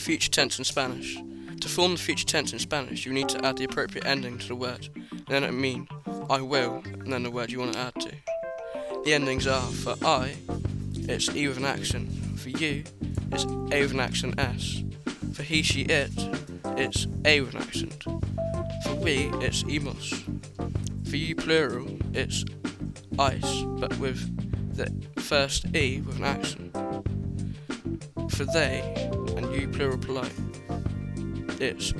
future tense in Spanish. To form the future tense in Spanish, you need to add the appropriate ending to the word, and then it mean I will, and then the word you want to add to. The endings are for I, it's E with an accent. For you, it's A with an accent S. For he, she, it, it's A with an accent. For we, it's imos. For you plural, it's ice, but with the first E with an accent. For they, you plural polite, it's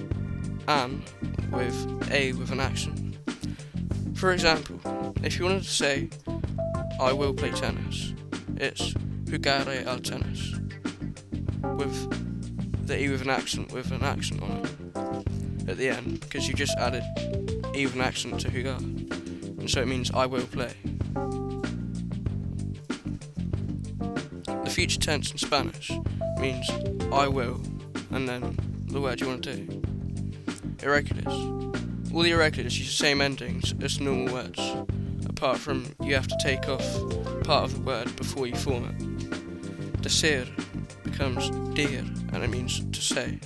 an with A with an accent. For example, if you wanted to say, I will play tennis, it's jugare al tennis. With the E with an accent with an accent on it at the end, because you just added E with an accent to jugar. And so it means I will play. The future tense in Spanish means I will, and then the word you want to do. Irregulars. All the irregulars use the same endings as normal words, apart from you have to take off part of the word before you form it. Decir becomes dir, and it means to say.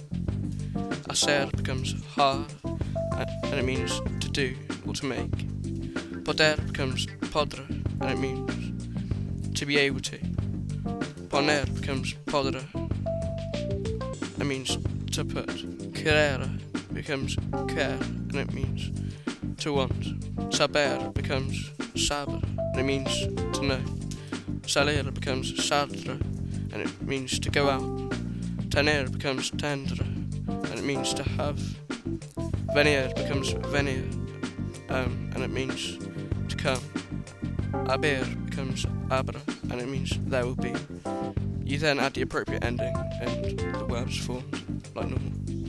Hacer becomes har, and it means to do or to make. Poder becomes podre, and it means to be able to. Poner becomes podre, it means to put. Querer becomes care, and it means to want. Saber becomes saber, and it means to know. Salir becomes saldre, and it means to go out. Tener becomes tendre, and it means to have. Venir becomes venir, um, and it means to come. Haber becomes abra, and it means there will be. You then add the appropriate ending, and the word